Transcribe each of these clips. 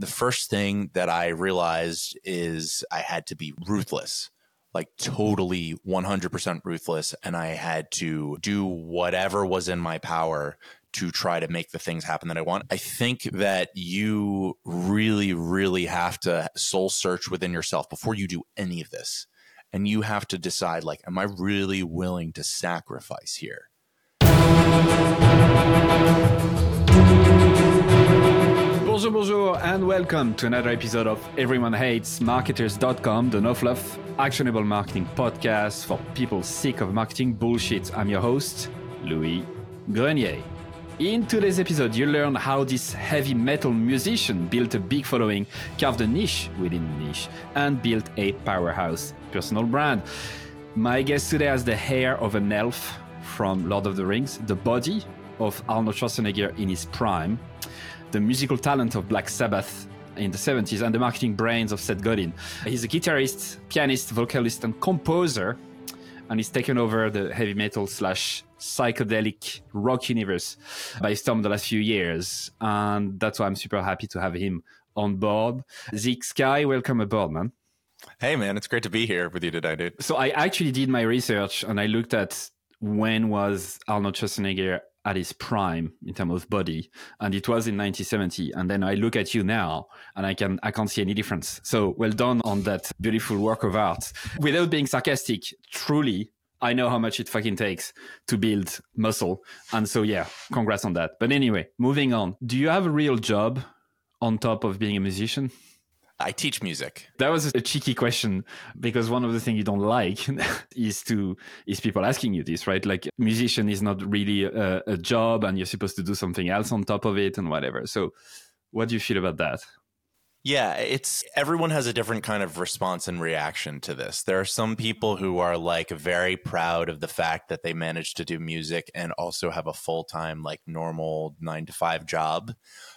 The first thing that I realized is I had to be ruthless like totally 100% ruthless and I had to do whatever was in my power to try to make the things happen that I want. I think that you really, really have to soul search within yourself before you do any of this. And you have to decide, like, am I really willing to sacrifice here? Bonjour, bonjour, and welcome to another episode of Everyone Hates Marketers.com, the no fluff, actionable marketing podcast for people sick of marketing bullshit. I'm your host, Louis Grenier. In today's episode, you learn how this heavy metal musician built a big following, carved a niche within a niche, and built a powerhouse personal brand. My guest today has the hair of an elf from Lord of the Rings, the body of Arnold Schwarzenegger in his prime, the musical talent of Black Sabbath in the 70s and the marketing brains of Seth Godin. He's a guitarist, pianist, vocalist, and composer, and he's taken over the heavy metal slash psychedelic rock universe by storm the last few years. And that's why I'm super happy to have him on board. Zeke Sky, welcome aboard, man. Hey, man, it's great to be here with you today, dude. So I actually did my research and I looked at when was Arnold Schwarzenegger at his prime in terms of body and it was in 1970 and then i look at you now and i can i can't see any difference. So well done on that beautiful work of art. Without being sarcastic truly i know how much it fucking takes to build muscle and so yeah congrats on that. But anyway moving on. Do you have a real job on top of being a musician I teach music. That was a cheeky question because one of the things you don't like is to is people asking you this, right? Like musician is not really a, a, job, and you're supposed to do something else on top of it and whatever. So, what do you feel about that? Yeah, it's everyone has a different kind of response and reaction to this. There are some people who are like very proud of the fact that they managed to do music and also have a full time, like normal nine to five job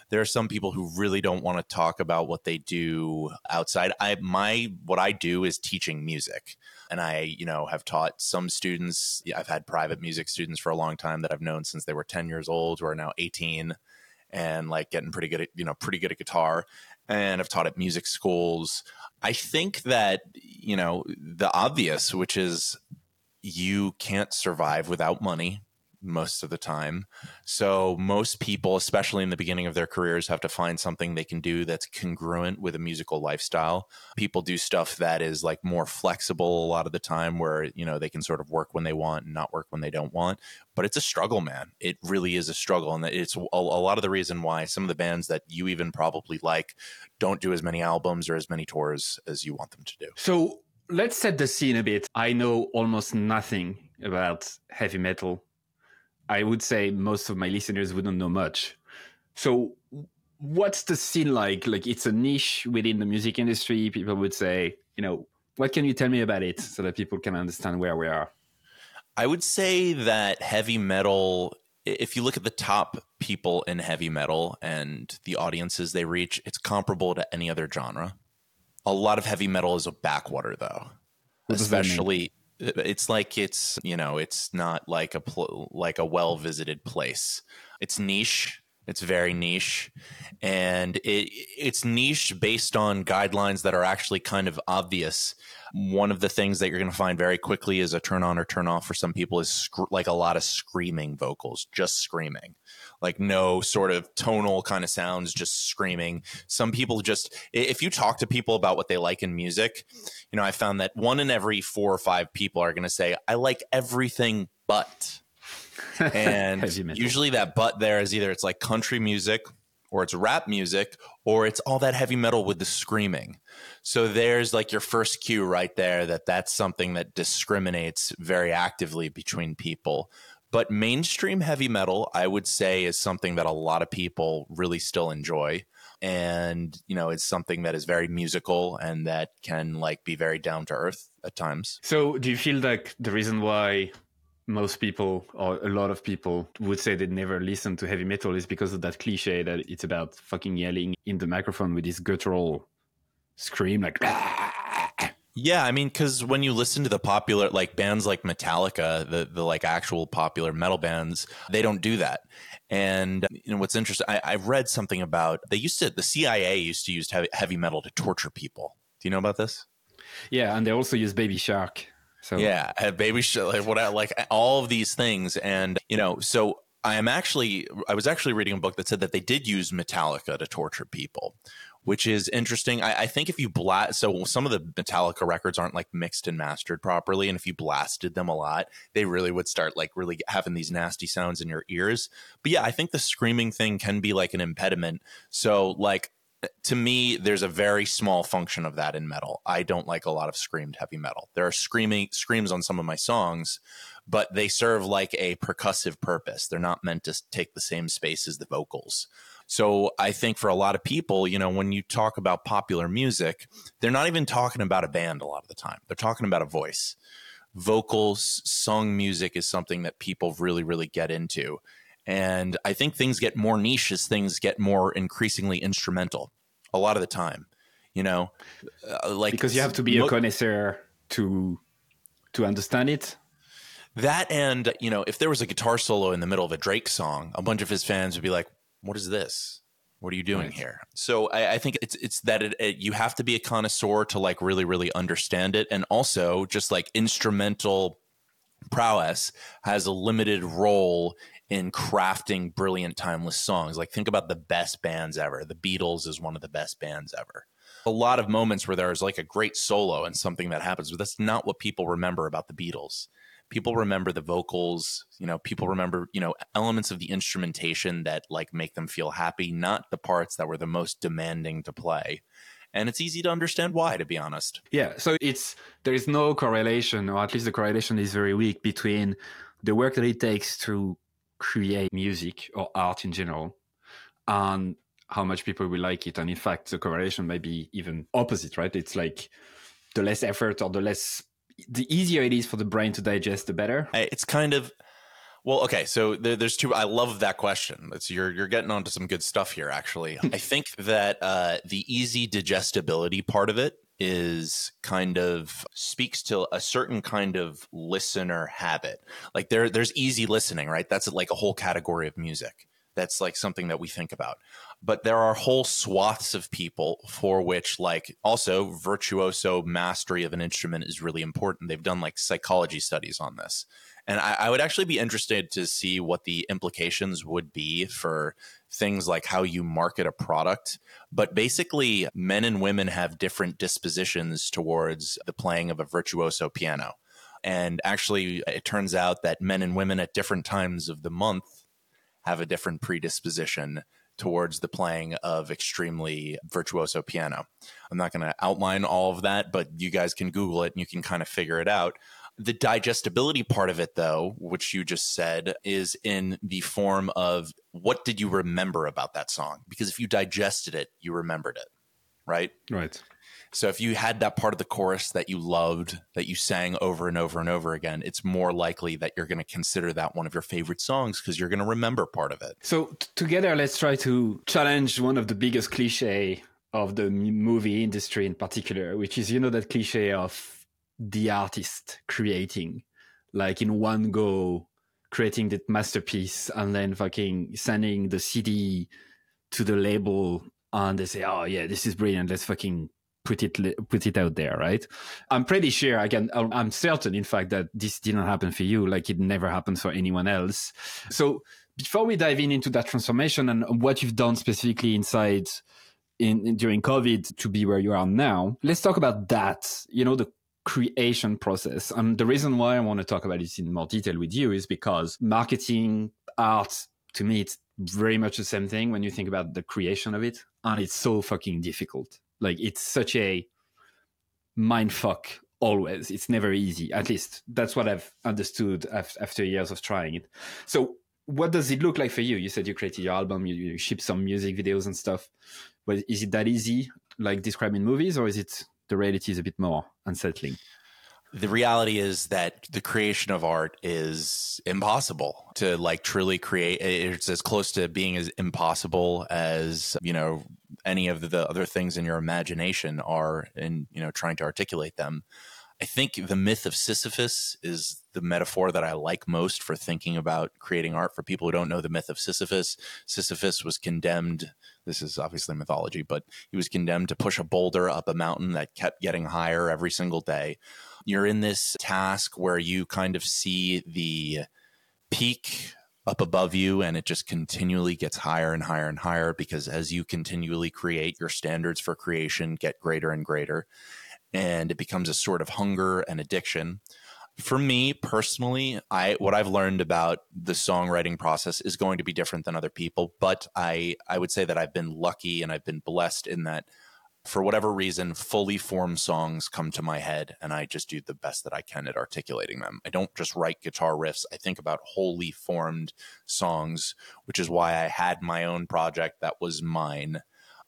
there are some people who really don't want to talk about what they do outside. I my what I do is teaching music. And I, you know, have taught some students. I've had private music students for a long time that I've known since they were 10 years old, who are now 18 and like getting pretty good at, you know, pretty good at guitar. And I've taught at music schools. I think that, you know, the obvious, which is you can't survive without money most of the time. So most people, especially in the beginning of their careers, have to find something they can do that's congruent with a musical lifestyle. People do stuff that is like more flexible a lot of the time where, you know, they can sort of work when they want and not work when they don't want. But it's a struggle, man. It really is a struggle. And it's a, a lot of the reason why some of the bands that you even probably like don't do as many albums or as many tours as you want them to do. So let's set the scene a bit. I know almost nothing about heavy metal I would say most of my listeners wouldn't know much. So, what's the scene like? Like, it's a niche within the music industry. People would say, you know, what can you tell me about it so that people can understand where we are? I would say that heavy metal, if you look at the top people in heavy metal and the audiences they reach, it's comparable to any other genre. A lot of heavy metal is a backwater, though, especially it's like it's you know it's not like a pl- like a well visited place. It's niche. It's very niche. And it it's niche based on guidelines that are actually kind of obvious. One of the things that you're going to find very quickly is a turn on or turn off for some people is sc- like a lot of screaming vocals just screaming like no sort of tonal kind of sounds, just screaming. Some people just, if you talk to people about what they like in music, you know, I found that one in every four or five people are going to say, I like everything but. And usually that but there is either it's like country music or it's rap music or it's all that heavy metal with the screaming. So there's like your first cue right there that that's something that discriminates very actively between people. But mainstream heavy metal, I would say, is something that a lot of people really still enjoy. And, you know, it's something that is very musical and that can like be very down to earth at times. So do you feel like the reason why most people or a lot of people would say they never listen to heavy metal is because of that cliche that it's about fucking yelling in the microphone with this guttural scream like ah! Yeah, I mean, because when you listen to the popular like bands like Metallica, the the like actual popular metal bands, they don't do that. And you know what's interesting? I, I read something about they used to the CIA used to use heavy, heavy metal to torture people. Do you know about this? Yeah, and they also use Baby Shark. So yeah, uh, Baby Shark, like what, I, like all of these things, and you know, so I am actually I was actually reading a book that said that they did use Metallica to torture people, which is interesting. I, I, think if you blast, so some of the Metallica records aren't like mixed and mastered properly, and if you blasted them a lot, they really would start like really having these nasty sounds in your ears. But yeah, I think the screaming thing can be like an impediment. So like to me, there's a very small function of that in metal. I don't like a lot of screamed heavy metal. There are screaming screams on some of my songs, but they serve like a percussive purpose. They're not meant to take the same space as the vocals. So I think for a lot of people, you know, when you talk about popular music, they're not even talking about a band a lot of the time. They're talking about a voice. Vocals, sung music is something that people really, really get into. And I think things get more niche as things get more increasingly instrumental a lot of the time. You know, uh, like because you have to be mo- a connoisseur to to understand it. That and you know, if there was a guitar solo in the middle of a Drake song, a bunch of his fans would be like, what is this? What are you doing right. here? So I, I, think it's it's that it, it, you have to be a connoisseur to like really really understand it, and also just like instrumental prowess has a limited role in crafting brilliant timeless songs. Like think about the best bands ever. The Beatles is one of the best bands ever. A lot of moments where there's like a great solo and something that happens, but that's not what people remember about the Beatles people remember the vocals you know people remember you know elements of the instrumentation that like make them feel happy not the parts that were the most demanding to play. And it's easy to understand why to be honest. Yeah so it's there is no correlation or at least the correlation is very weak between the work that it takes to create music or art in general and how much people will like it. And in fact the correlation may be even opposite right? It's like the less effort or the less the easier it is for the brain to digest, the better. It's kind of well, okay. So there, there's two. I love that question. It's you're you're getting onto some good stuff here. Actually, I think that uh, the easy digestibility part of it is kind of speaks to a certain kind of listener habit. Like there, there's easy listening, right? That's like a whole category of music. That's like something that we think about. But there are whole swaths of people for which like also virtuoso mastery of an instrument is really important. They've done like psychology studies on this. And I, I, would actually be interested to see what the implications would be for things like how you market a product. But basically men and women have different dispositions towards the playing of a virtuoso piano. And actually it turns out that men and women at different times of the month have a different predisposition towards the playing of extremely virtuoso piano. I'm not going to outline all of that, but you guys can Google it and you can kind of figure it out. The digestibility part of it, though, which you just said, is in the form of what did you remember about that song? Because if you digested it, you remembered it, right? Right. So if you had that part of the chorus that you loved, that you sang over and over and over again, it's more likely that you're going to consider that one of your favorite songs because you're going to remember part of it. So t- together, let's try to challenge one of the biggest cliche of the movie industry in particular, which is you know that cliche of the artist creating, like in one go, creating that masterpiece and then fucking sending the CD to the label and they say, "Oh yeah, this is brilliant. Let's fucking put it put it out there, right? I'm pretty sure I can. Um, I'm certain, in fact, that this didn't happen for you, like it never happened for anyone else. So before we dive in into that transformation and what you've done specifically inside in, in during COVID to be where you are now, let's talk about that. You know, the creation process. And the reason why I want to talk about this in more detail with you is because marketing, art, to me, it's very much the same thing when you think about the creation of it. And it's so fucking difficult. Like it's such a mind fuck always. It's never easy. At least that's what I've understood after years of trying it. So what does it look like for you? You said you created your album, you, you ship some music videos and stuff. But is it that easy, like describing movies, or is it the reality is a bit more unsettling? the reality is that the creation of art is impossible to like truly create it's as close to being as impossible as you know any of the other things in your imagination are in you know trying to articulate them. I think the myth of sisyphus is the metaphor that i like most for thinking about creating art for people who don't know the myth of sisyphus. Sisyphus was condemned this is obviously mythology but he was condemned to push a boulder up a mountain that kept getting higher every single day. You're in this task where you kind of see the peak up above you and it just continually gets higher and higher and higher because as you continually create your standards for creation get greater and greater and it becomes a sort of hunger and addiction. For me personally i what i've learned about the songwriting process is going to be different than other people but i i would say that i've been lucky and i've been blessed in that for whatever reason, fully formed songs come to my head, and I just do the best that I can at articulating them. I don't just write guitar riffs, I think about wholly formed songs, which is why I had my own project that was mine.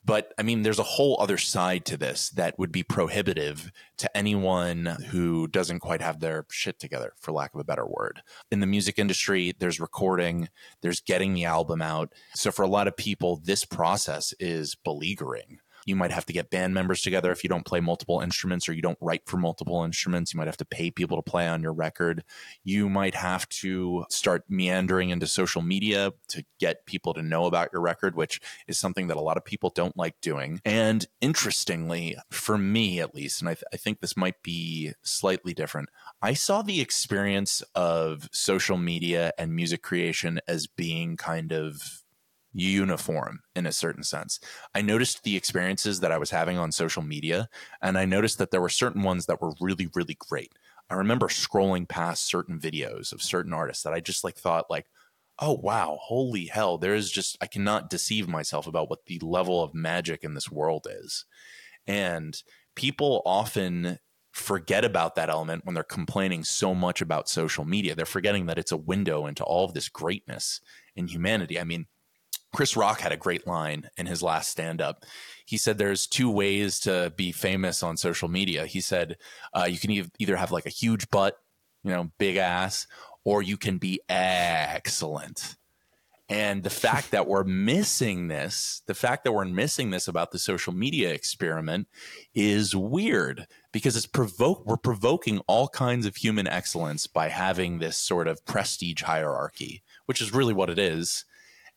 But I mean, there's a whole other side to this that would be prohibitive to anyone who doesn't quite have their shit together, for lack of a better word. In the music industry, there's recording, there's getting the album out. So for a lot of people, this process is beleaguering you might have to get band members together if you don't play multiple instruments or you don't write for multiple instruments. You might have to pay people to play on your record. You might have to start meandering into social media to get people to know about your record, which is something that a lot of people don't like doing. And interestingly, for me at least, and I, th- I think this might be slightly different, I saw the experience of social media and music creation as being kind of uniform in a certain sense. I noticed the experiences that I was having on social media, and I noticed that there were certain ones that were really, really great. I remember scrolling past certain videos of certain artists that I just like thought like, oh wow, holy hell, there is just I cannot deceive myself about what the level of magic in this world is. And people often forget about that element when they're complaining so much about social media. They're forgetting that it's a window into all of this greatness in humanity. I mean, Chris Rock had a great line in his last stand up. He said there's two ways to be famous on social media. He said uh, you can either have like a huge butt, you know, big ass, or you can be excellent. And the fact that we're missing this, the fact that we're missing this about the social media experiment is weird because it's provoke we're provoking all kinds of human excellence by having this sort of prestige hierarchy, which is really what it is.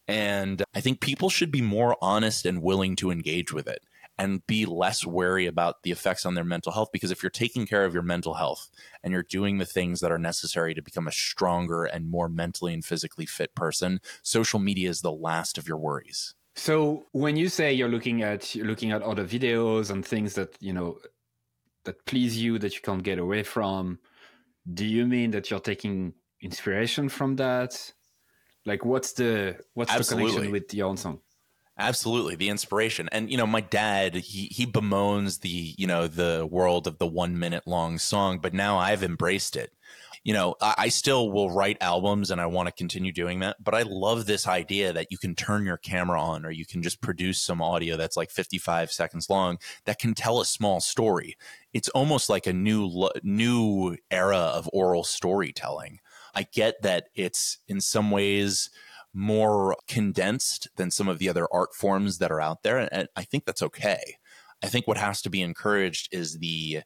And I think people should be more honest and willing to engage with it and be less wary about the effects on their mental health. Because if you're taking care of your mental health and you're doing the things that are necessary to become a stronger and more mentally and physically fit person, social media is the last of your worries. So when you say you're looking at you're looking at other videos and things that you know that please you that you can't get away from, do you mean that you're taking inspiration from that? Like, what's the what's Absolutely. the connection with the own song? Absolutely, the inspiration, and you know, my dad he he bemoans the you know the world of the one minute long song, but now I've embraced it. You know, I, I still will write albums, and I want to continue doing that. But I love this idea that you can turn your camera on, or you can just produce some audio that's like fifty five seconds long that can tell a small story. It's almost like a new new era of oral storytelling I get that it's in some ways more condensed than some of the other art forms that are out there. And I think that's okay. I think what has to be encouraged is the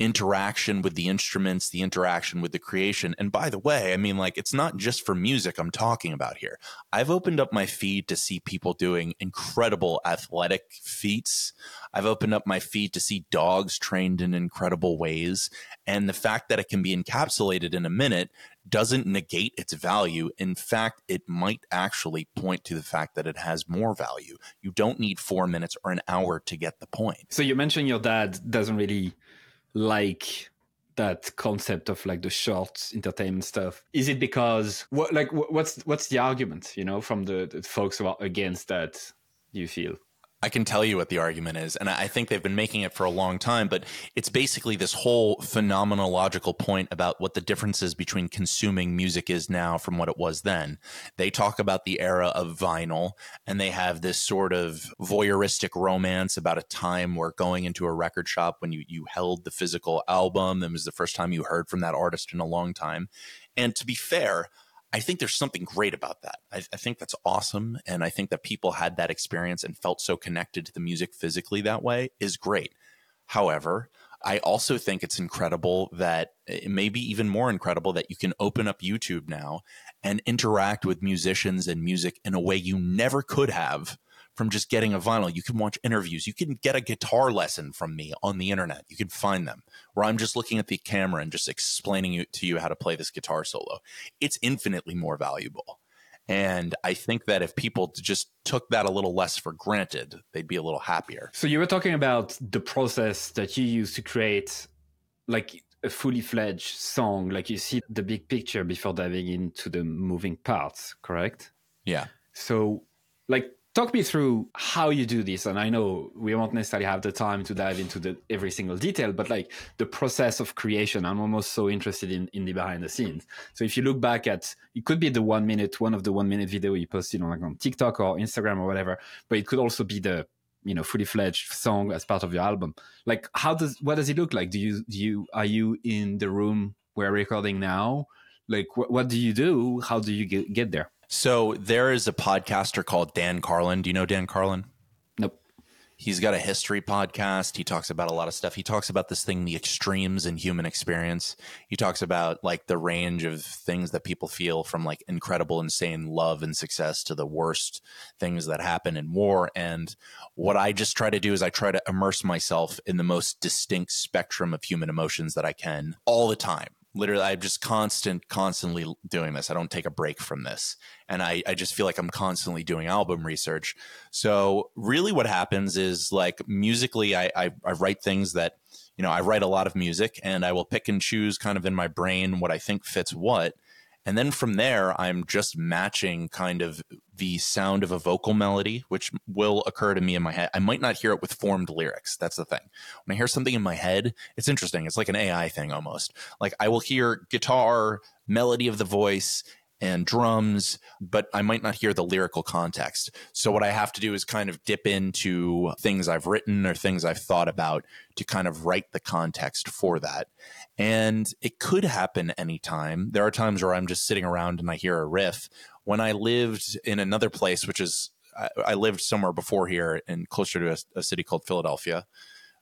interaction with the instruments, the interaction with the creation. And by the way, I mean, like, it's not just for music I'm talking about here. I've opened up my feed to see people doing incredible athletic feats. I've opened up my feed to see dogs trained in incredible ways. And the fact that it can be encapsulated in a minute doesn't negate its value. In fact, it might actually point to the fact that it has more value. You don't need four minutes or an hour to get the point. So you mentioned your dad doesn't really like that concept of like the short entertainment stuff is it because what like what's what's the argument you know from the, the folks who are against that you feel I can tell you what the argument is, and I think they've been making it for a long time, but it's basically this whole phenomenological point about what the differences between consuming music is now from what it was then. They talk about the era of vinyl, and they have this sort of voyeuristic romance about a time where going into a record shop when you, you held the physical album, and was the first time you heard from that artist in a long time. And to be fair, I think there's something great about that. I, I, think that's awesome. And I think that people had that experience and felt so connected to the music physically that way is great. However, I also think it's incredible that eh, it may be even more incredible that you can open up YouTube now and interact with musicians and music in a way you never could have from just getting a vinyl. You can watch interviews. You can get a guitar lesson from me on the internet. You can find them where I'm just looking at the camera and just explaining to you how to play this guitar solo. It's infinitely more valuable. And I think that if people just took that a little less for granted, they'd be a little happier. So you were talking about the process that you use to create like a fully fledged song, like you see the big picture before diving into the moving parts, correct? Yeah. So like talk me through how you do this and i know we won't necessarily have the time to dive into the every single detail but like the process of creation. I'm almost so interested in in the behind the scenes. So if you look back at it could be the one minute one of the one minute video you posted on like on tiktok or instagram or whatever but it could also be the you know fully fledged song as part of your album. Like how does what does it look like? Do you do you are you in the room we're recording now? Like wh- what do you do? How do you get, get there so there is a podcaster called Dan Carlin. Do you know Dan Carlin? Nope. He's got a history podcast. He talks about a lot of stuff. He talks about this thing, the extremes in human experience. He talks about like the range of things that people feel from like incredible, insane love and success to the worst things that happen in war. And what I just try to do is I try to immerse myself in the most distinct spectrum of human emotions that I can all the time literally i'm just constant constantly doing this. I don't take a break from this. And I, I just feel like i'm constantly doing album research. So really what happens is like musically I, I, I write things that you know i write a lot of music and i will pick and choose kind of in my brain what i think fits what. And then from there, I'm just matching kind of the sound of a vocal melody, which will occur to me in my head. I might not hear it with formed lyrics. That's the thing. When I hear something in my head, it's interesting. It's like an AI thing almost. Like I will hear guitar, melody of the voice, and drums, but I might not hear the lyrical context. So what I have to do is kind of dip into things I've written or things I've thought about to kind of write the context for that. And it could happen anytime. There are times where I'm just sitting around and I hear a riff. When I lived in another place, which is I, lived somewhere before here and closer to a, a city called Philadelphia,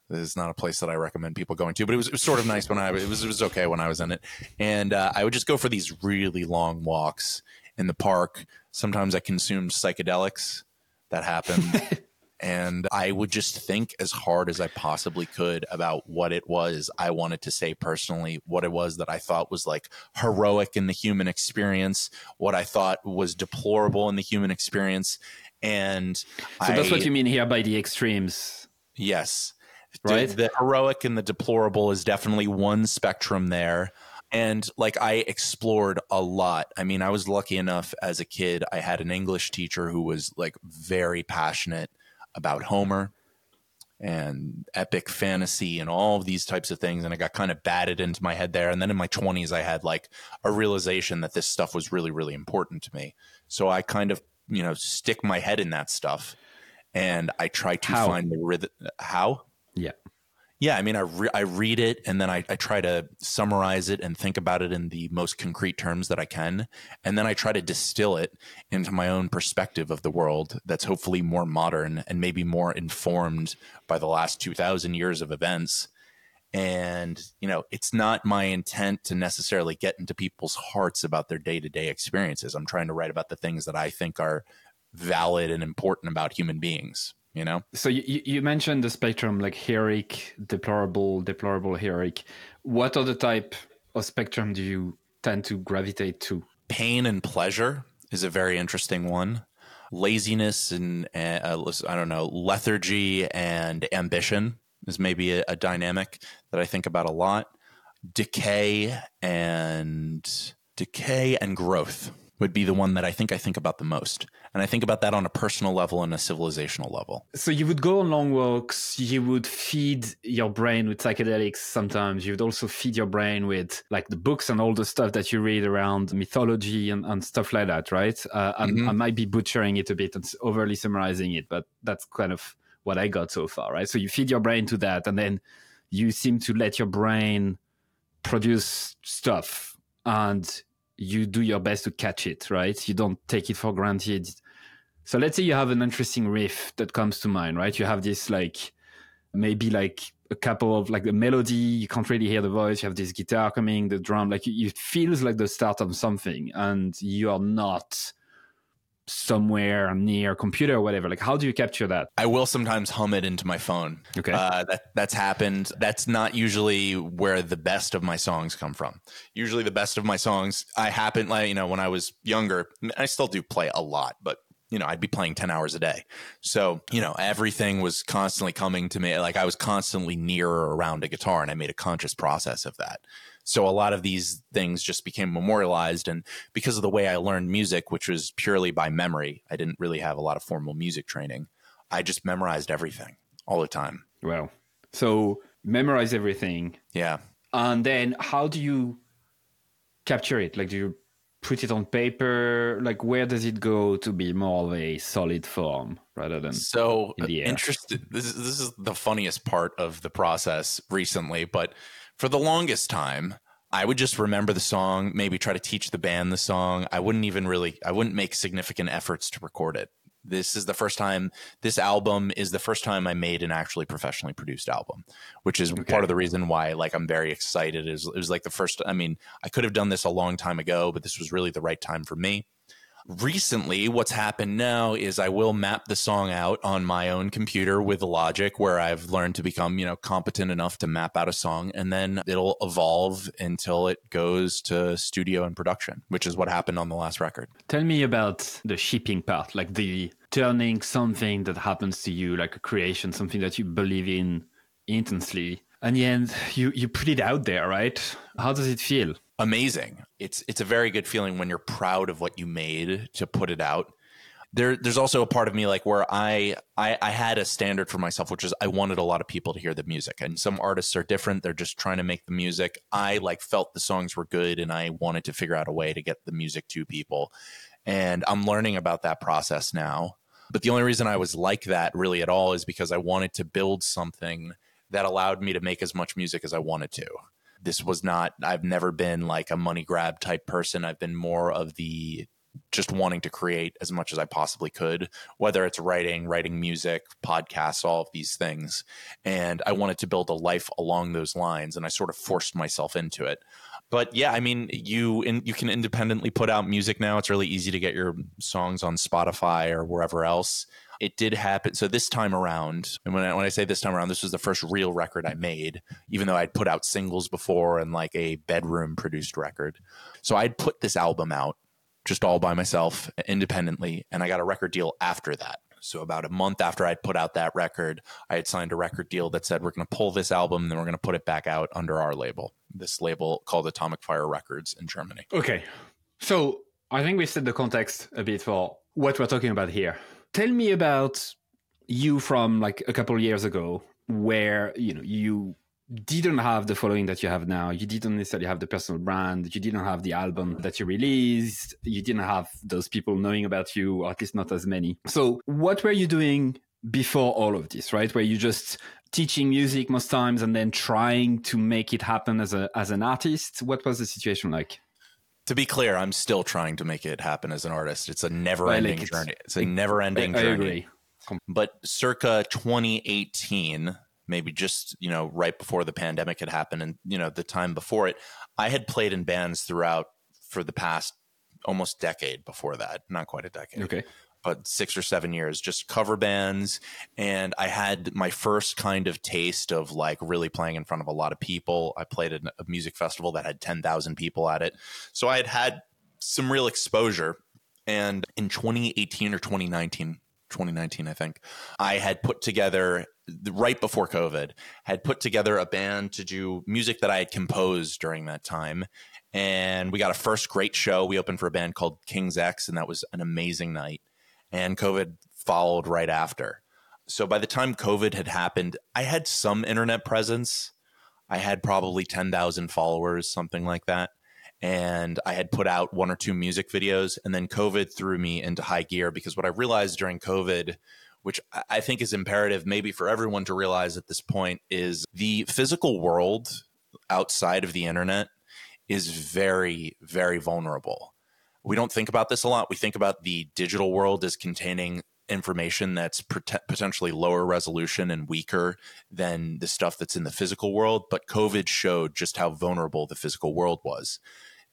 it's not a place that I recommend people going to, but it was, it was sort of nice when I it was it was okay when I was in it, and uh, I would just go for these really long walks in the park. Sometimes I consumed psychedelics. That happened. and I would just think as hard as I possibly could about what it was I wanted to say personally, what it was that I thought was like heroic in the human experience, what I thought was deplorable in the human experience. And so I, that's what you mean here by the extremes. Yes right? The, the heroic and the deplorable is definitely one spectrum there. And like I explored a lot. I mean, I was lucky enough as a kid, I had an English teacher who was like very passionate about Homer and epic fantasy and all of these types of things and i got kind of batted into my head there and then in my 20s i had like a realization that this stuff was really really important to me so i kind of you know stick my head in that stuff and i try to how? find the rhythm how yeah. Yeah, I mean, I, re- I read it and then I, I try to summarize it and think about it in the most concrete terms that I can. And then I try to distill it into my own perspective of the world that's hopefully more modern and maybe more informed by the last 2,000 years of events. And, you know, it's not my intent to necessarily get into people's hearts about their day to day experiences. I'm trying to write about the things that I think are valid and important about human beings you know? So you, you mentioned the spectrum like heroic deplorable deplorable heroic. What other type of spectrum do you tend to gravitate to? Pain and pleasure is a very interesting one. Laziness and uh, i don't know lethargy and ambition is maybe a, a dynamic that i think about a lot. Decay and decay and growth would be the one that I think I think about the most. And I think about that on a personal level and a civilizational level. So you would go on long walks, you would feed your brain with psychedelics sometimes. You would also feed your brain with like the books and all the stuff that you read around mythology and, and stuff like that, right? Uh, mm-hmm. I might be butchering it a bit and overly summarizing it, but that's kind of what I got so far, right? So you feed your brain to that and then you seem to let your brain produce stuff and you do your best to catch it, right? You don't take it for granted. So let's say you have an interesting riff that comes to mind, right? You have this like maybe like a couple of like the melody, you can't really hear the voice, you have this guitar coming, the drum, like it feels like the start of something and you are not somewhere near a computer or whatever. Like how do you capture that? I will sometimes hum it into my phone. Okay. Uh, that, that's happened. That's not usually where the best of my songs come from. Usually the best of my songs i happen like you know when i was younger i still do play a lot but you know i'd be playing 10 hours a day. So you know everything was constantly coming to me. Like i was constantly near or around a guitar and i made a conscious process of that so a lot of these things just became memorialized. And because of the way I learned music, which was purely by memory, I didn't really have a lot of formal music training. I just memorized everything all the time. Well, so memorize everything. Yeah. And then how do you capture it? Like, do you put it on paper? Like, where does it go to be more of a solid form rather than so in interested? This is, this is the funniest part of the process recently, but for the longest time, I would just remember the song, maybe try to teach the band the song. I wouldn't even really, I wouldn't make significant efforts to record it. This is the first time, this album is the first time I made an actually professionally produced album, which is okay. part of the reason why, like, I'm very excited. Is it was like the first, I mean, I could have done this a long time ago, but this was really the right time for me recently what's happened now is i will map the song out on my own computer with logic where i've learned to become you know competent enough to map out a song and then it'll evolve until it goes to studio and production which is what happened on the last record. Tell me about the shipping part like the turning something that happens to you like a creation something that you believe in intensely. And the end you you put it out there right? How does it feel amazing. It's it's a very good feeling when you're proud of what you made to put it out. There, there's also a part of me like where I, I I had a standard for myself, which is I wanted a lot of people to hear the music. And some artists are different; they're just trying to make the music. I like felt the songs were good, and I wanted to figure out a way to get the music to people. And I'm learning about that process now. But the only reason I was like that really at all is because I wanted to build something that allowed me to make as much music as I wanted to this was not i've never been like a money grab type person. I've been more of the just wanting to create as much as i possibly could whether it's writing writing music podcasts all of these things. And i wanted to build a life along those lines and i sort of forced myself into it. But yeah i mean you in, you can independently put out music now. It's really easy to get your songs on spotify or wherever else it did happen. So this time around, and when I, when I say this time around, this was the first real record I made, even though I'd put out singles before and like a bedroom produced record. So I'd put this album out just all by myself independently, and I got a record deal after that. So about a month after I'd put out that record, I had signed a record deal that said we're going to pull this album and then we're going to put it back out under our label. This label called Atomic Fire Records in Germany. Okay. So I think we set the context a bit for what we're talking about here tell me about you from like a couple years ago where you know you didn't have the following that you have now. You didn't necessarily have the personal brand. You didn't have the album that you released. You didn't have those people knowing about you or at least not as many. So what were you doing before all of this right? Where you just teaching music most times and then trying to make it happen as a as an artist? What was the situation like to be clear, I'm still trying to make it happen as an artist. It's a never ending like journey. It's a never ending journey. I agree. But circa 2018, maybe just, you know, right before the pandemic had happened and, you know, the time before it, I had played in bands throughout for the past almost decade before that. Not quite a decade. Okay but six or seven years, just cover bands. And I had my first kind of taste of like really playing in front of a lot of people. I played at a music festival that had 10,000 people at it. So I had had some real exposure. And in 2018 or 2019, 2019, I think, I had put together right before COVID, had put together a band to do music that I had composed during that time. And we got a first great show. We opened for a band called King's X, and that was an amazing night and COVID followed right after. So by the time COVID had happened, I had some internet presence. I had probably 10,000 followers, something like that. And I had put out one or two music videos. And then COVID threw me into high gear because what I realized during COVID, which I think is imperative maybe for everyone to realize at this point, is the physical world outside of the internet is very, very vulnerable. We don't think about this a lot. We think about the digital world as containing information that's pot- potentially lower resolution and weaker than the stuff that's in the physical world. But COVID showed just how vulnerable the physical world was.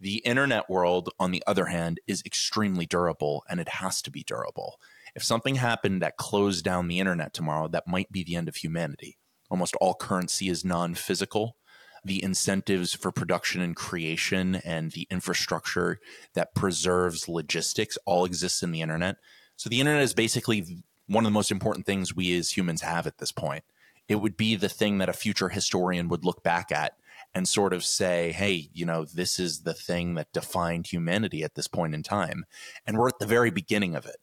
The internet world, on the other hand, is extremely durable and it has to be durable. If something happened that closed down the internet tomorrow, that might be the end of humanity. Almost all currency is non physical the incentives for production and creation and the infrastructure that preserves logistics all exists in the internet. So the internet is basically one of the most important things we as humans have at this point. It would be the thing that a future historian would look back at and sort of say, hey, you know, this is the thing that defined humanity at this point in time. And we're at the very beginning of it.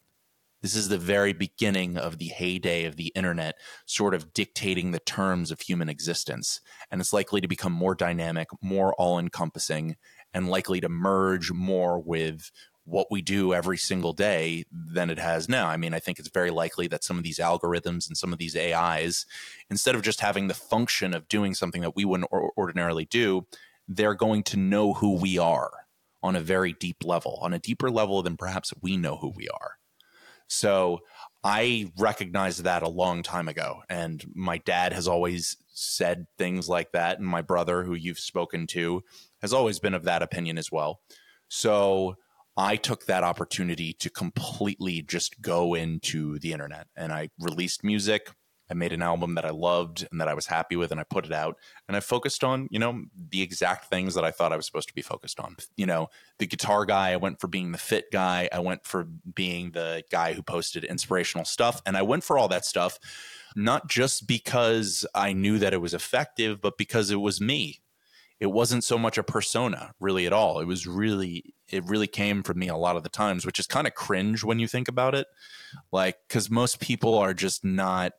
This is the very beginning of the heyday of the internet, sort of dictating the terms of human existence. And it's likely to become more dynamic, more all encompassing, and likely to merge more with what we do every single day than it has now. I mean, I think it's very likely that some of these algorithms and some of these AIs, instead of just having the function of doing something that we wouldn't ordinarily do, they're going to know who we are on a very deep level, on a deeper level than perhaps we know who we are. So I recognized that a long time ago. And my dad has always said things like that. And my brother, who you've spoken to, has always been of that opinion as well. So I took that opportunity to completely just go into the internet and I released music I made an album that I loved and that I was happy with, and I put it out. And I focused on, you know, the exact things that I thought I was supposed to be focused on. You know, the guitar guy, I went for being the fit guy. I went for being the guy who posted inspirational stuff. And I went for all that stuff, not just because I knew that it was effective, but because it was me. It wasn't so much a persona really at all. It was really, it really came from me a lot of the times, which is kind of cringe when you think about it. Like, because most people are just not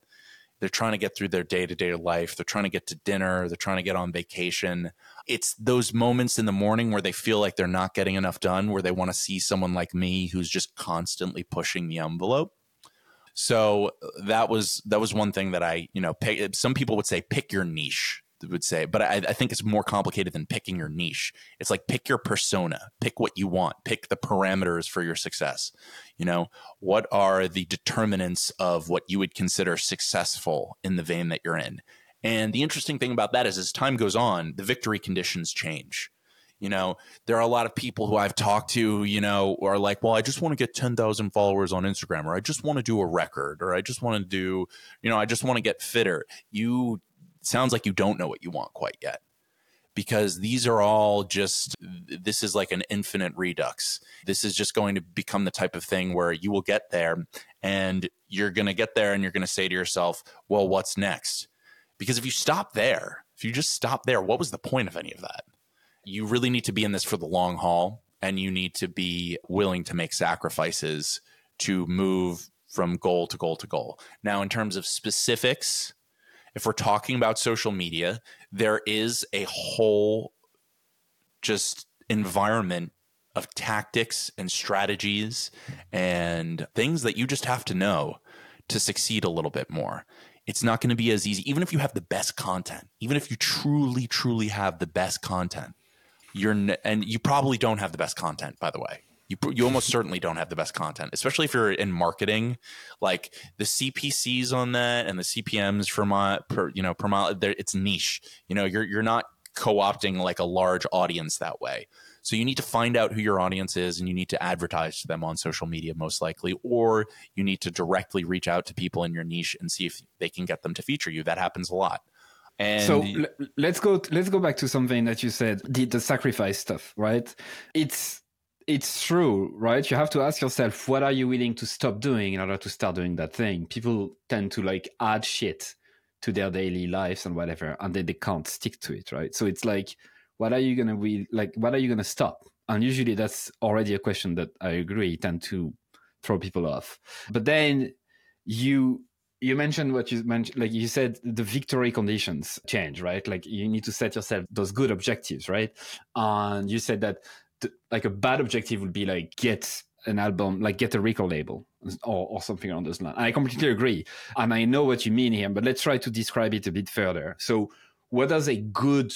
they're trying to get through their day to day life. They're trying to get to dinner. They're trying to get on vacation. It's those moments in the morning where they feel like they're not getting enough done, where they want to see someone like me who's just constantly pushing the envelope. So that was that was one thing that I, you know, pick, some people would say pick your niche would say, but I, I, think it's more complicated than picking your niche. It's like pick your persona, pick what you want, pick the parameters for your success. You know, what are the determinants of what you would consider successful in the vein that you're in? And the interesting thing about that is, as time goes on, the victory conditions change. You know, there are a lot of people who I've talked to, you know, are like, well, I just want to get 10,000 followers on Instagram, or I just want to do a record, or I just want to do, you know, I just want to get fitter. You sounds like you don't know what you want quite yet. Because these are all just this is like an infinite redux. This is just going to become the type of thing where you will get there and you're going to get there and you're going to say to yourself well what's next? Because if you stop there if you just stop there what was the point of any of that? You really need to be in this for the long haul and you need to be willing to make sacrifices to move from goal to goal to goal. Now in terms of specifics if we're talking about social media, there is a whole just environment of tactics and strategies and things that you just have to know to succeed a little bit more. It's not going to be as easy, even if you have the best content, even if you truly, truly have the best content. You're, and you probably don't have the best content, by the way you you almost certainly don't have the best content, especially if you're in marketing. Like the CPCs on that and the CPMS for my per you know per mile, it's niche. You know, you're you're not co-opting like a large audience that way. So you need to find out who your audience is and you need to advertise to them on social media most likely or you need to directly reach out to people in your niche and see if they can get them to feature you. That happens a lot. And so let's go let's go back to something that you said, the, the sacrifice stuff, right? It's it's true, right? You have to ask yourself, what are you willing to stop doing in order to start doing that thing? People tend to like add shit to their daily lives and whatever, and then they can't stick to it, right? So it's like, what are you gonna be like? What are you gonna stop? And usually that's already a question that I agree tend to throw people off. But then you you mentioned what you mentioned like you said the victory conditions change right like you need to set yourself those good objectives right and you said that like a bad objective would be like get an album, like get a record label or, or something along those lines. I completely agree. And I know what you mean here, but let's try to describe it a bit further. So what does a good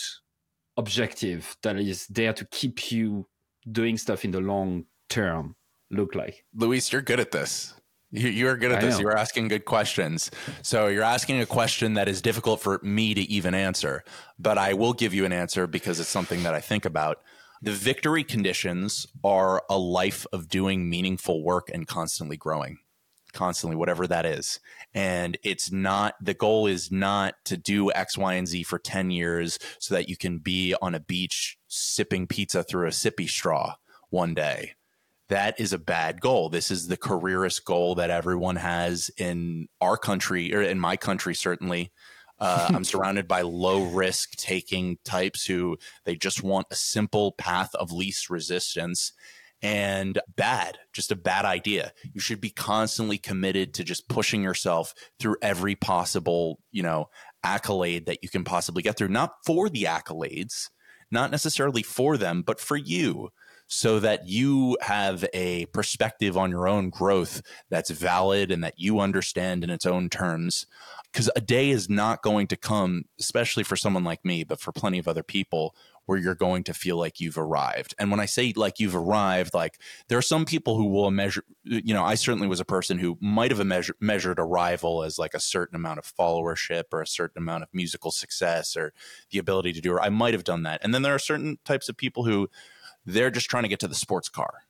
objective that is there to keep you doing stuff in the long term look like? Luis, you're good at this. You, you are good at I this. Know. You're asking good questions. So you're asking a question that is difficult for me to even answer, but I will give you an answer because it's something that I think about. The victory conditions are a life of doing meaningful work and constantly growing, constantly, whatever that is. And it's not, the goal is not to do X, Y, and Z for 10 years so that you can be on a beach sipping pizza through a sippy straw one day that is a bad goal. This is the careerist goal that everyone has in our country, or in my country, certainly. Uh, I'm surrounded by low risk taking types who they just want a simple path of least resistance and bad, just a bad idea. You should be constantly committed to just pushing yourself through every possible, you know, accolade that you can possibly get through, not for the accolades, not necessarily for them, but for you so that you have a perspective on your own growth that's valid and that you understand in its own terms. Because a day is not going to come, especially for someone like me, but for plenty of other people, where you're going to feel like you've arrived. And when I say like you've arrived, like there are some people who will measure, you know, I certainly was a person who might have measure, measured arrival as like a certain amount of followership or a certain amount of musical success or the ability to do it. I might have done that. And then there are certain types of people who they're just trying to get to the sports car.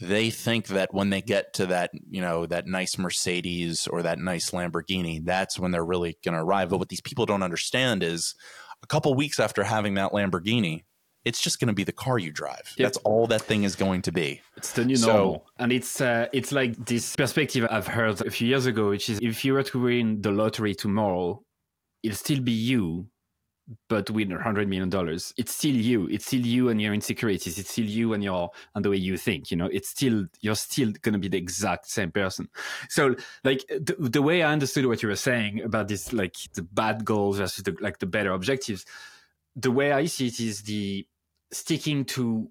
They think that when they get to that, you know, that nice Mercedes or that nice Lamborghini, that's when they're really going to arrive. But what these people don't understand is a couple weeks after having that Lamborghini, it's just going to be the car you drive. Yep. That's all that thing is going to be. It's the new so, normal, and it's uh, it's like this perspective I've heard a few years ago, which is if you were to win the lottery tomorrow, it'll still be you but with $100 million it's still you. It's still you and your insecurities. It's still you and your and the way you think you know? It's still you're still going to be the exact same person. So like the, the way i understood what you were saying about this like the bad goals versus the like the better objectives the way i see it is the sticking to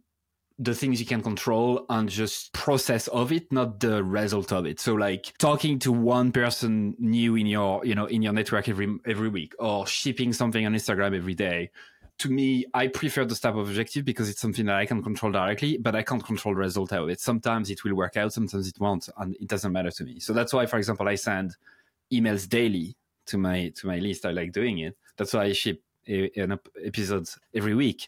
the things you can control and just process of it, not the result of it. So like talking to one person new in your, you know, in your network every, every week or shipping something on Instagram every day. To me, I prefer this type of objective because it's something that I can control directly, but I can't control the result of it. Sometimes it will work out, sometimes it won't, and it doesn't matter to me. So that's why, for example, I send emails daily to my to my list. I like doing it. That's why I ship an episode every week,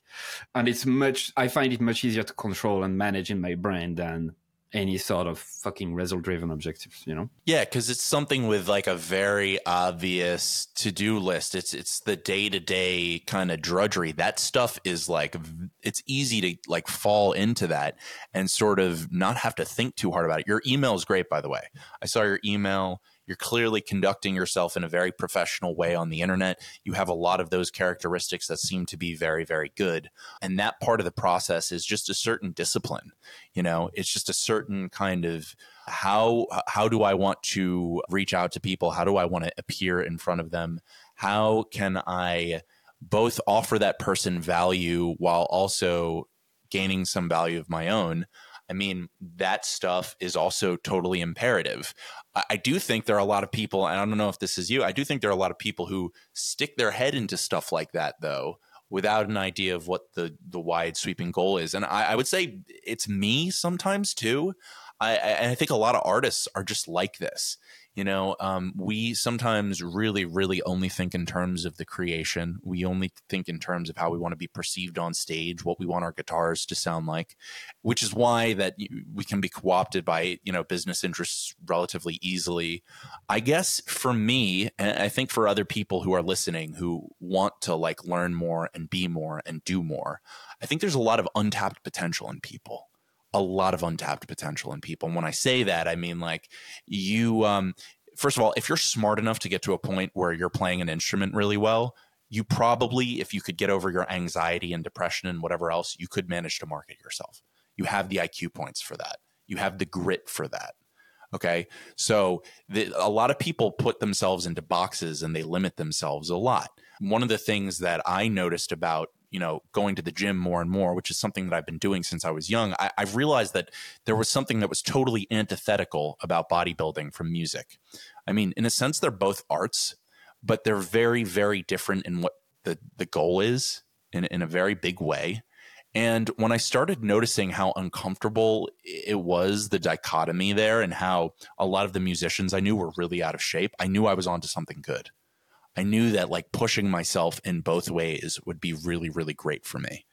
and it's much. I find it much easier to control and manage in my brain than any sort of fucking result driven objectives you know? Yeah because it's something with like a very obvious to-do list. It's it's the day-to-day kind of drudgery. That stuff is like it's easy to like fall into that and sort of not have to think too hard about it. Your email is great by the way. I saw your email you're clearly conducting yourself in a very professional way on the internet. You have a lot of those characteristics that seem to be very, very good. And that part of the process is just a certain discipline. You know, it's just a certain kind of how how do I want to reach out to people? How do I want to appear in front of them? How can I both offer that person value while also gaining some value of my own? I mean, that stuff is also totally imperative. I do think there are a lot of people, and I don't know if this is you, I do think there are a lot of people who stick their head into stuff like that, though, without an idea of what the, the wide sweeping goal is. And I, I would say it's me sometimes too. I, I think a lot of artists are just like this. You know, um, we sometimes really, really only think in terms of the creation. We only think in terms of how we want to be perceived on stage, what we want our guitars to sound like, which is why that we can be co-opted by you know business interests relatively easily. I guess for me, and I think for other people who are listening who want to like learn more and be more and do more, I think there's a lot of untapped potential in people a lot of untapped potential in people. And when I say that, I mean like you um first of all, if you're smart enough to get to a point where you're playing an instrument really well, you probably if you could get over your anxiety and depression and whatever else, you could manage to market yourself. You have the IQ points for that. You have the grit for that. Okay. So the, a lot of people put themselves into boxes and they limit themselves a lot. One of the things that I noticed about you know going to the gym more and more which is something that i've been doing since i was young I, have realized that there was something that was totally antithetical about bodybuilding from music i mean in a sense they're both arts but they're very very different in what the the goal is in, in a very big way. And when I started noticing how uncomfortable it was, the dichotomy there, and how a lot of the musicians I knew were really out of shape, I knew I was onto something good. I knew that like pushing myself in both ways would be really, really great for me.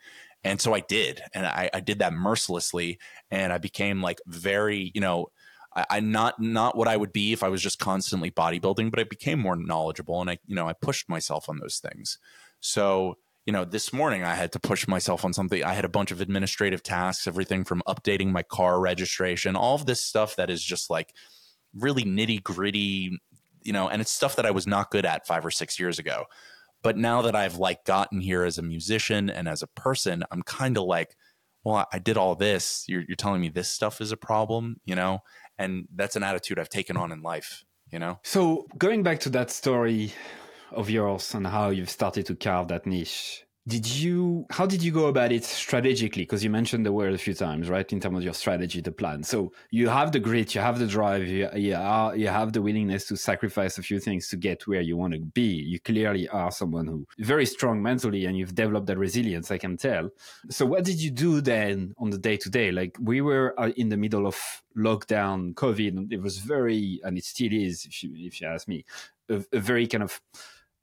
And so I did. And I, I did that mercilessly. And I became like very, you know, I, I not not what I would be if I was just constantly bodybuilding, but I became more knowledgeable and I, you know, I pushed myself on those things. So you know, this morning I had to push myself on something. I had a bunch of administrative tasks, everything from updating my car registration, all of this stuff that is just like really nitty gritty, you know, and it's stuff that I was not good at five or six years ago. But now that I've like gotten here as a musician and as a person, I'm kind of like, well, I did all this. You're, you're telling me this stuff is a problem, you know? And that's an attitude I've taken on in life, you know? So going back to that story of yours and how you've started to carve that niche did you how did you go about it strategically? Because you mentioned the word a few times right in terms of your strategy the plan. So you have the grit you have the drive you, you, are, you have the willingness to sacrifice a few things to get where you want to be. You clearly are someone who very strong mentally and you've developed that resilience i can tell. So what did you do then on the day to day like we were uh, in the middle of lockdown covid it was very and it still is if you, if you ask me a, a very kind of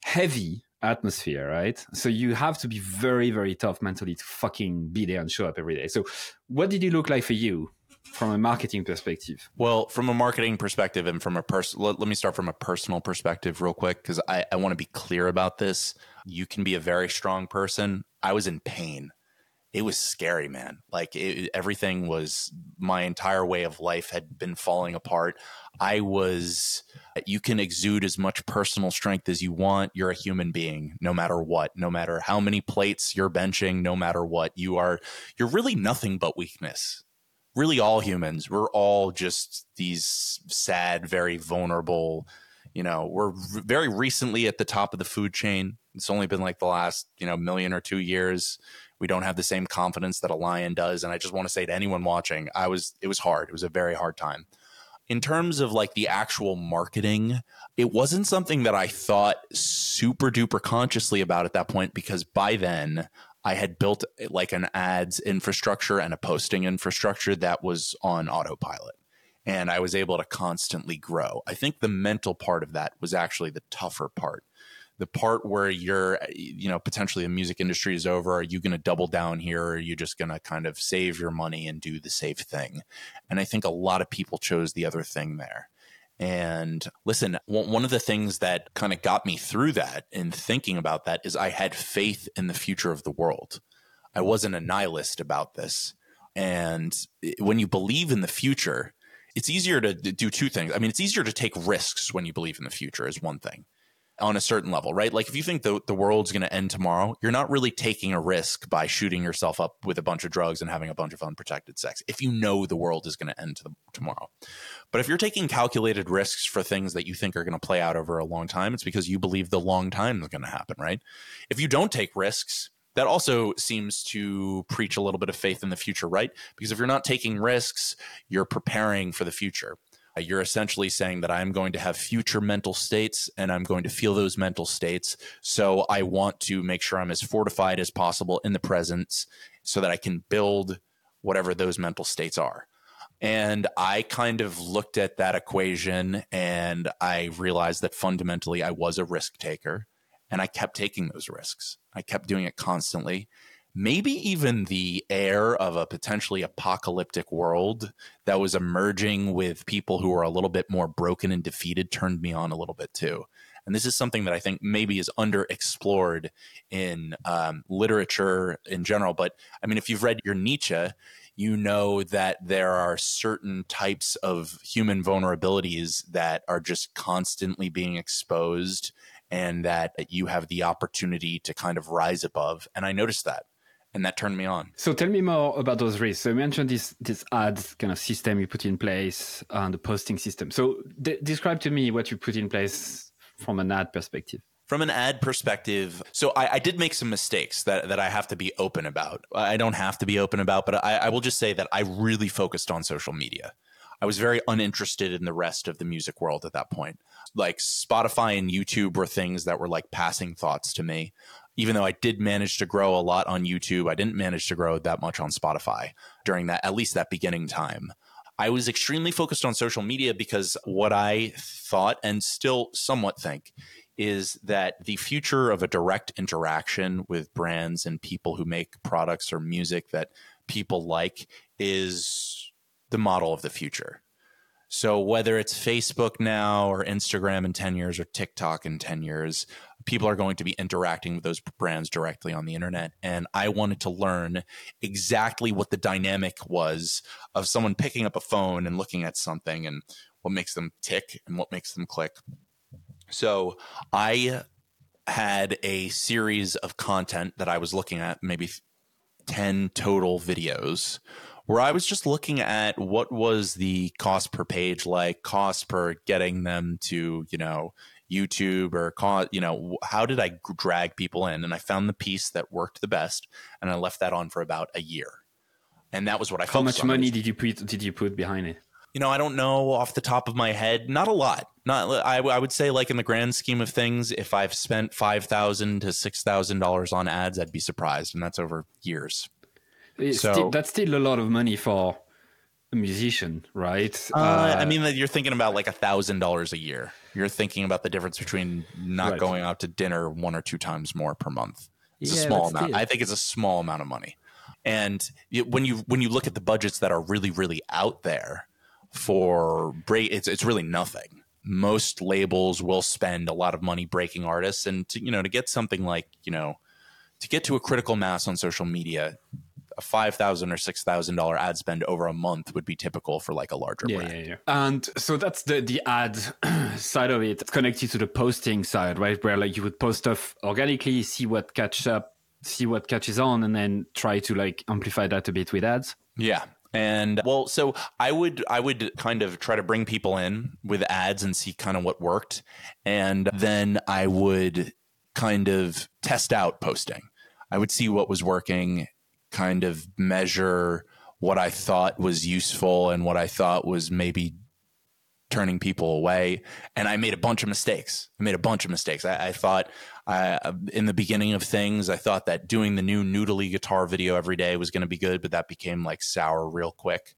heavy atmosphere, right? So you have to be very, very tough mentally to fucking be there and show up every day. So what did it look like for you from a marketing perspective? Well, from a marketing perspective and from a person, let, let, me start from a personal perspective real quick because I, I want to be clear about this. You can be a very strong person. I was in pain it was scary, man. Like it, everything was my entire way of life had been falling apart. I was, you can exude as much personal strength as you want. You're a human being, no matter what, no matter how many plates you're benching, no matter what. You are, you're really nothing but weakness. Really, all humans, we're all just these sad, very vulnerable, you know, we're very recently at the top of the food chain. It's only been like the last, you know, million or two years we don't have the same confidence that a lion does. And I just want to say to anyone watching, I was it was hard. It was a very hard time. In terms of like the actual marketing, it wasn't something that I thought super duper consciously about at that point because by then I had built like an ads infrastructure and a posting infrastructure that was on autopilot. And I was able to constantly grow. I think the mental part of that was actually the tougher part the part where you're uh, you know potentially the music industry is over are you going to double down here or are you just going to kind of save your money and do the safe thing? And i think a lot of people chose the other thing there. And listen one of the things that kind of got me through that in thinking about that is i had faith in the future of the world. I wasn't a nihilist about this. And when you believe in the future it's easier to do two things. I mean it's easier to take risks when you believe in the future is one thing on a certain level, right? Like if you think the, the world's going to end tomorrow, you're not really taking a risk by shooting yourself up with a bunch of drugs and having a bunch of unprotected sex if you know the world is going to end tomorrow. But if you're taking calculated risks for things that you think are going to play out over a long time, it's because you believe the long time is going to happen, right? If you don't take risks, that also seems to preach a little bit of faith in the future, right? Because if you're not taking risks, you're preparing for the future. Uh, you're essentially saying that I'm going to have future mental states and I'm going to feel those mental states. So I want to make sure I'm as fortified as possible in the presence so that I can build whatever those mental states are. And I kind of looked at that equation and I realized that fundamentally I was a risk taker and I kept taking those risks. I kept doing it constantly maybe even the air of a potentially apocalyptic world that was emerging with people who are a little bit more broken and defeated turned me on a little bit too. And this is something that I think maybe is underexplored in um, literature in general. But I mean, if you've read your Nietzsche, you know that there are certain types of human vulnerabilities that are just constantly being exposed and that you have the opportunity to kind of rise above. And I noticed that and that turned me on. So tell me more about those risks. So you mentioned this this ads kind of system you put in place and the posting system. So de- describe to me what you put in place from an ad perspective. From an ad perspective, so I, I, did make some mistakes that, that I have to be open about. I don't have to be open about, but I, I will just say that I really focused on social media. I was very uninterested in the rest of the music world at that point. Like Spotify and YouTube were things that were like passing thoughts to me even though I did manage to grow a lot on YouTube, I didn't manage to grow that much on Spotify during that, at least that beginning time. I was extremely focused on social media because what I thought and still somewhat think is that the future of a direct interaction with brands and people who make products or music that people like is the model of the future. So whether it's Facebook now or Instagram in 10 years or TikTok in 10 years, people are going to be interacting with those brands directly on the internet. And I wanted to learn exactly what the dynamic was of someone picking up a phone and looking at something and what makes them tick and what makes them click. So I had a series of content that I was looking at, maybe 10 total videos where I was just looking at what was the cost per page like, cost per getting them to, you know, YouTube or cost, you know, how did I drag people in? And I found the piece that worked the best, and I left that on for about a year. And that was what I. Found. How much money did you put? Did you put behind it? You know, I don't know off the top of my head. Not a lot. Not. I, I would say, like in the grand scheme of things, if I've spent five thousand to six thousand dollars on ads, I'd be surprised, and that's over years. It's so still, that's still a lot of money for a musician, right? Uh, uh, I mean, you're thinking about like a thousand dollars a year. You're thinking about the difference between not right. going out to dinner one or two times more per month. It's yeah, a small amount. Still. I think it's a small amount of money. And when you when you look at the budgets that are really really out there for break, it's it's really nothing. Most labels will spend a lot of money breaking artists, and to, you know to get something like you know to get to a critical mass on social media, a five thousand or six thousand dollar ad spend over a month would be typical for like a larger yeah, brand. Yeah, yeah. And so that's the the ad side of it. It's connected to the posting side, right? Where like you would post stuff organically, see what catches up, see what catches on, and then try to like amplify that a bit with ads. Yeah. And well, so I would I would kind of try to bring people in with ads and see kind of what worked, and then I would kind of test out posting. I would see what was working kind of measure what I thought was useful and what I thought was maybe turning people away. And I made a bunch of mistakes. I made a bunch of mistakes. I, I thought uh, in the beginning of things, I thought that doing the new noodly guitar video every day was going to be good, but that became like sour real quick.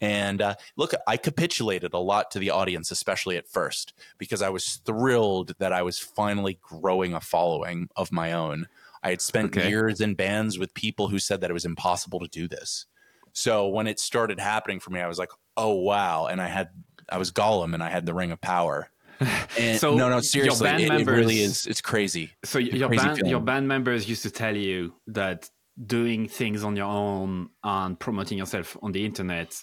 And uh, look, I capitulated a lot to the audience, especially at first, because I was thrilled that I was finally growing a following of my own. I had spent okay. years in bands with people who said that it was impossible to do this. So when it started happening for me, I was like, "Oh wow!" And I had I was Gollum, and I had the Ring of Power. And so no, no, seriously, it, members, it, really is. It's crazy. So your crazy band, your band members used to tell you that doing things on your own and promoting yourself on the internet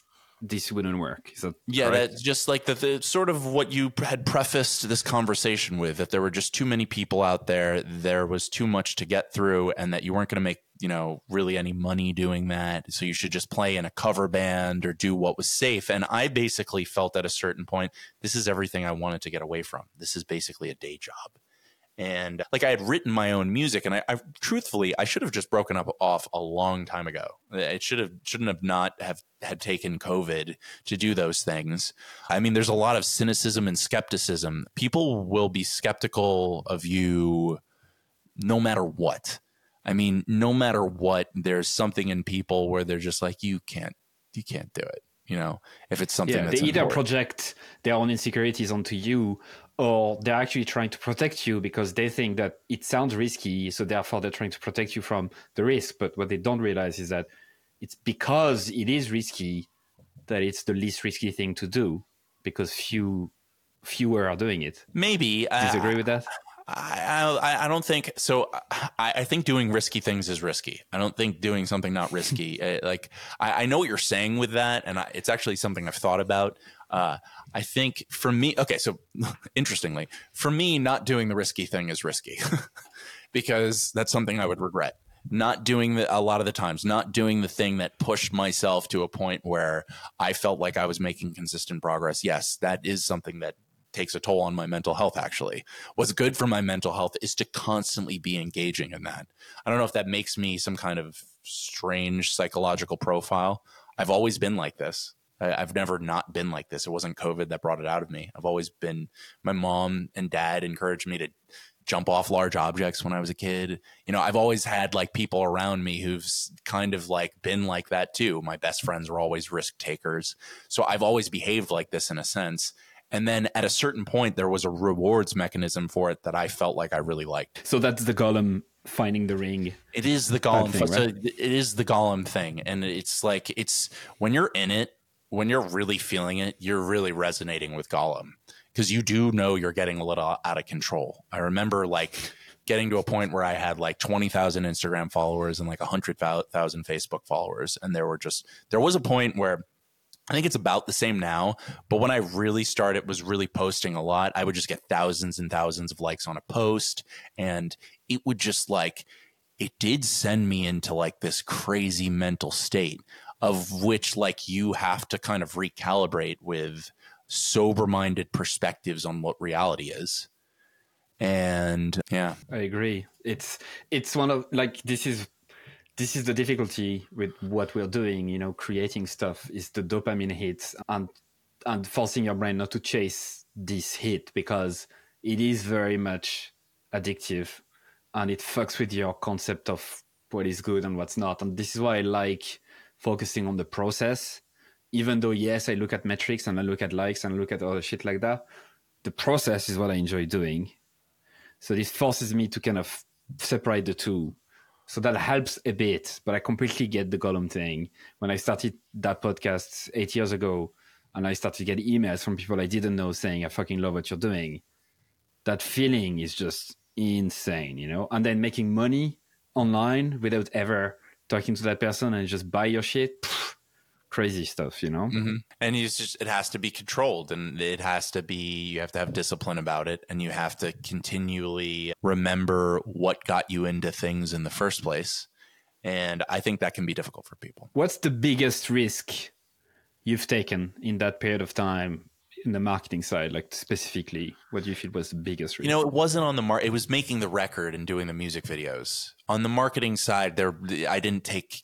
this wouldn't work. Is that yeah, that's just like the, the, sort of what you had prefaced this conversation with that there were just too many people out there, there was too much to get through, and that you weren't going to make you know really any money doing that. So you should just play in a cover band or do what was safe. And I basically felt at a certain point, this is everything I wanted to get away from. This is basically a day job and like I had written my own music, and I, I, truthfully I should have just broken up off a long time ago. It should have shouldn't have not have had taken COVID to do those things. I mean, there's a lot of cynicism and skepticism. People will be skeptical of you no matter what. I mean, no matter what, there's something in people where they're just like, you can't, you can't do it you know if it's something yeah, they either project their own insecurities onto you or they're actually trying to protect you because they think that it sounds risky so therefore they're trying to protect you from the risk but what they don't realize is that it's because it is risky that it's the least risky thing to do because few fewer are doing it maybe disagree uh, with that I, I, I don't think so. I, I think doing risky things is risky. I don't think doing something not risky. Uh, like I, I know what you're saying with that, and I, it's actually something I've thought about. Uh, I think for me, okay, so interestingly, for me, not doing the risky thing is risky because that's something I would regret. Not doing the, a lot of the times, not doing the thing that pushed myself to a point where I felt like I was making consistent progress. Yes, that is something that takes a toll on my mental health actually what's good for my mental health is to constantly be engaging in that i don't know if that makes me some kind of strange psychological profile i've always been like this I've never not been like this. It wasn't COVID that brought it out of me. I've always been, my mom and dad encouraged me to jump off large objects when I was a kid. You know, I've always had like people around me who've kind of like been like that too. My best friends were always risk takers. So I've always behaved like this in a sense. And then at a certain point, there was a rewards mechanism for it that I felt like I really liked. So that's the Gollum finding the ring. It is the Gollum. thing. Right? it is the Gollum thing. And it's like, it's when you're in it, when you're really feeling it, you're really resonating with Gollum because you do know you're getting a little out of control. I remember like getting to a point where I had like 20,000 Instagram followers and like 100,000 Facebook followers. And there were just, there was a point where I think it's about the same now. But when I really started, was really posting a lot, I would just get thousands and thousands of likes on a post. And it would just like, it did send me into like this crazy mental state of which like you have to kind of recalibrate with sober minded perspectives on what reality is. And yeah. I agree. It's it's one of like this is this is the difficulty with what we're doing, you know, creating stuff is the dopamine hits and and forcing your brain not to chase this hit because it is very much addictive and it fucks with your concept of what is good and what's not. And this is why I like focusing on the process even though yes, I look at metrics and I look at likes and look at other shit like that, the process is what I enjoy doing. So this forces me to kind of separate the two. So that helps a bit, but I completely get the Gollum thing. When I started that podcast eight years ago, and I started to get emails from people I didn't know saying, I fucking love what you're doing. That feeling is just insane, you know? And then making money online without ever talking to that person and just buy your shit. Pff, crazy stuff, you know? Mm-hmm. And it's just, it has to be controlled and it has to be, you have to have discipline about it and you have to continually remember what got you into things in the first place. And I think that can be difficult for people. What's the biggest risk you've taken in that period of time in the marketing side like specifically what do you feel was the biggest risk? you know it wasn't on the mar it was making the record and doing the music videos on the marketing side there i didn't take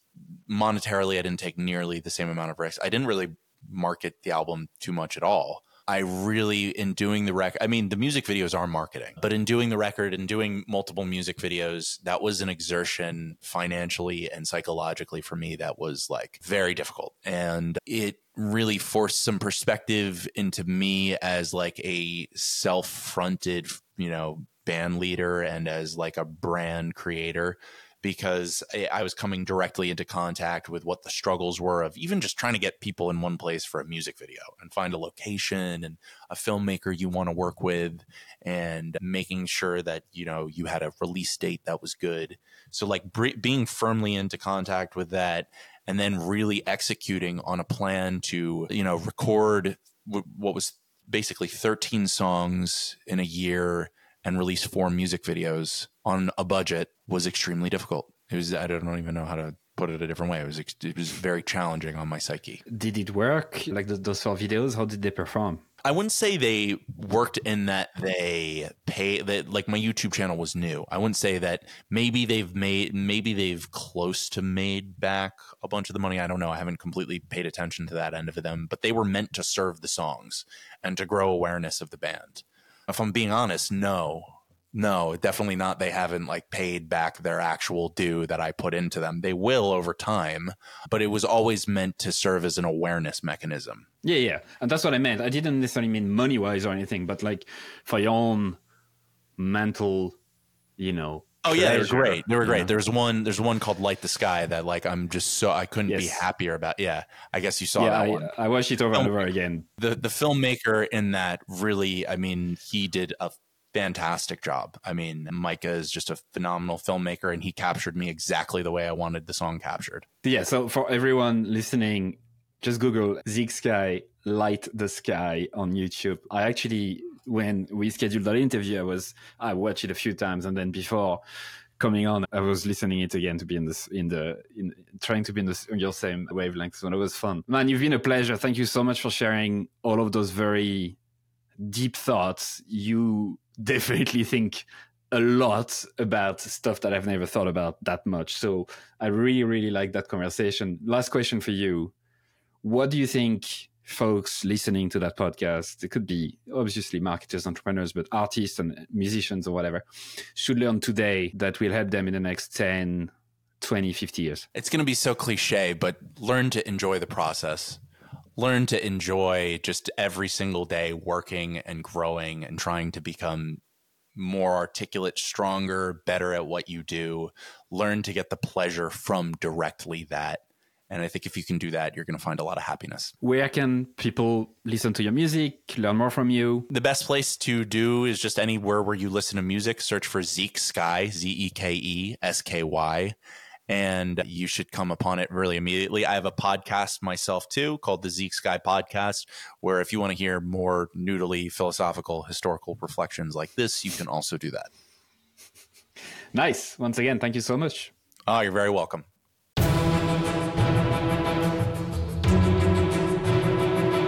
monetarily, I didn't take nearly the same amount of risks. I didn't really market the album too much at all. I really, in doing the record, I mean, the music videos are marketing, but in doing the record and doing multiple music videos, that was an exertion financially and psychologically for me that was like very difficult. And it really forced some perspective into me as like a self fronted, you know, band leader and as like a brand creator because I, was coming directly into contact with what the struggles were of even just trying to get people in one place for a music video and find a location and a filmmaker you want to work with and making sure that you know you had a release date that was good. So like being firmly into contact with that and then really executing on a plan to you know record w- what was basically 13 songs in a year and release four music videos on a budget was extremely difficult. It was I don't even know how to put it a different way. It was it was very challenging on my psyche. Did it work? Like those four videos, how did they perform? I wouldn't say they worked in that they pay that like my YouTube channel was new. I wouldn't say that maybe they've made maybe they've close to made back a bunch of the money. I don't know. I haven't completely paid attention to that end of them, but they were meant to serve the songs and to grow awareness of the band if I'm being honest, no. No, definitely not. They haven't like paid back their actual due that I put into them. They will over time, but it was always meant to serve as an awareness mechanism. Yeah, yeah. And that's what I meant. I didn't necessarily mean money wise or anything, but like for your own mental, you know, Oh yeah, they were great. They were great. Yeah. There's one. There's one called "Light the Sky" that like I'm just so I couldn't yes. be happier about. Yeah, I guess you saw yeah, that I, one. I watched it over and over again. The the filmmaker in that really, I mean, he did a fantastic job. I mean, Micah is just a phenomenal filmmaker, and he captured me exactly the way I wanted the song captured. Yeah. So for everyone listening, just Google Zeke Sky "Light the Sky" on YouTube. I actually when we scheduled that interview, I was I watched it a few times, and then before coming on, I was listening it again to be in this in the in trying to be in, this, in your same wavelength. So it was fun, man. You've been a pleasure. Thank you so much for sharing all of those very deep thoughts. You definitely think a lot about stuff that I've never thought about that much. So I really, really like that conversation. Last question for you. What do you think folks listening to that podcast, it could be obviously marketers, entrepreneurs, but artists and musicians or whatever, should learn today that will help them in the next 10, 20, 50 years? It's going to be so cliche, but learn to enjoy the process. Learn to enjoy just every single day working and growing and trying to become more articulate, stronger, better at what you do. Learn to get the pleasure from directly that and I think if you can do that, you're going to find a lot of happiness. Where can people listen to your music, learn more from you? The best place to do is just anywhere where you listen to music. Search for Zeke Sky, Z E K E S K Y. And you should come upon it really immediately. I have a podcast myself too called the Zeke Sky Podcast, where if you want to hear more noodly philosophical, historical reflections like this, you can also do that. Nice. Once again, thank you so much. Oh, you're very welcome.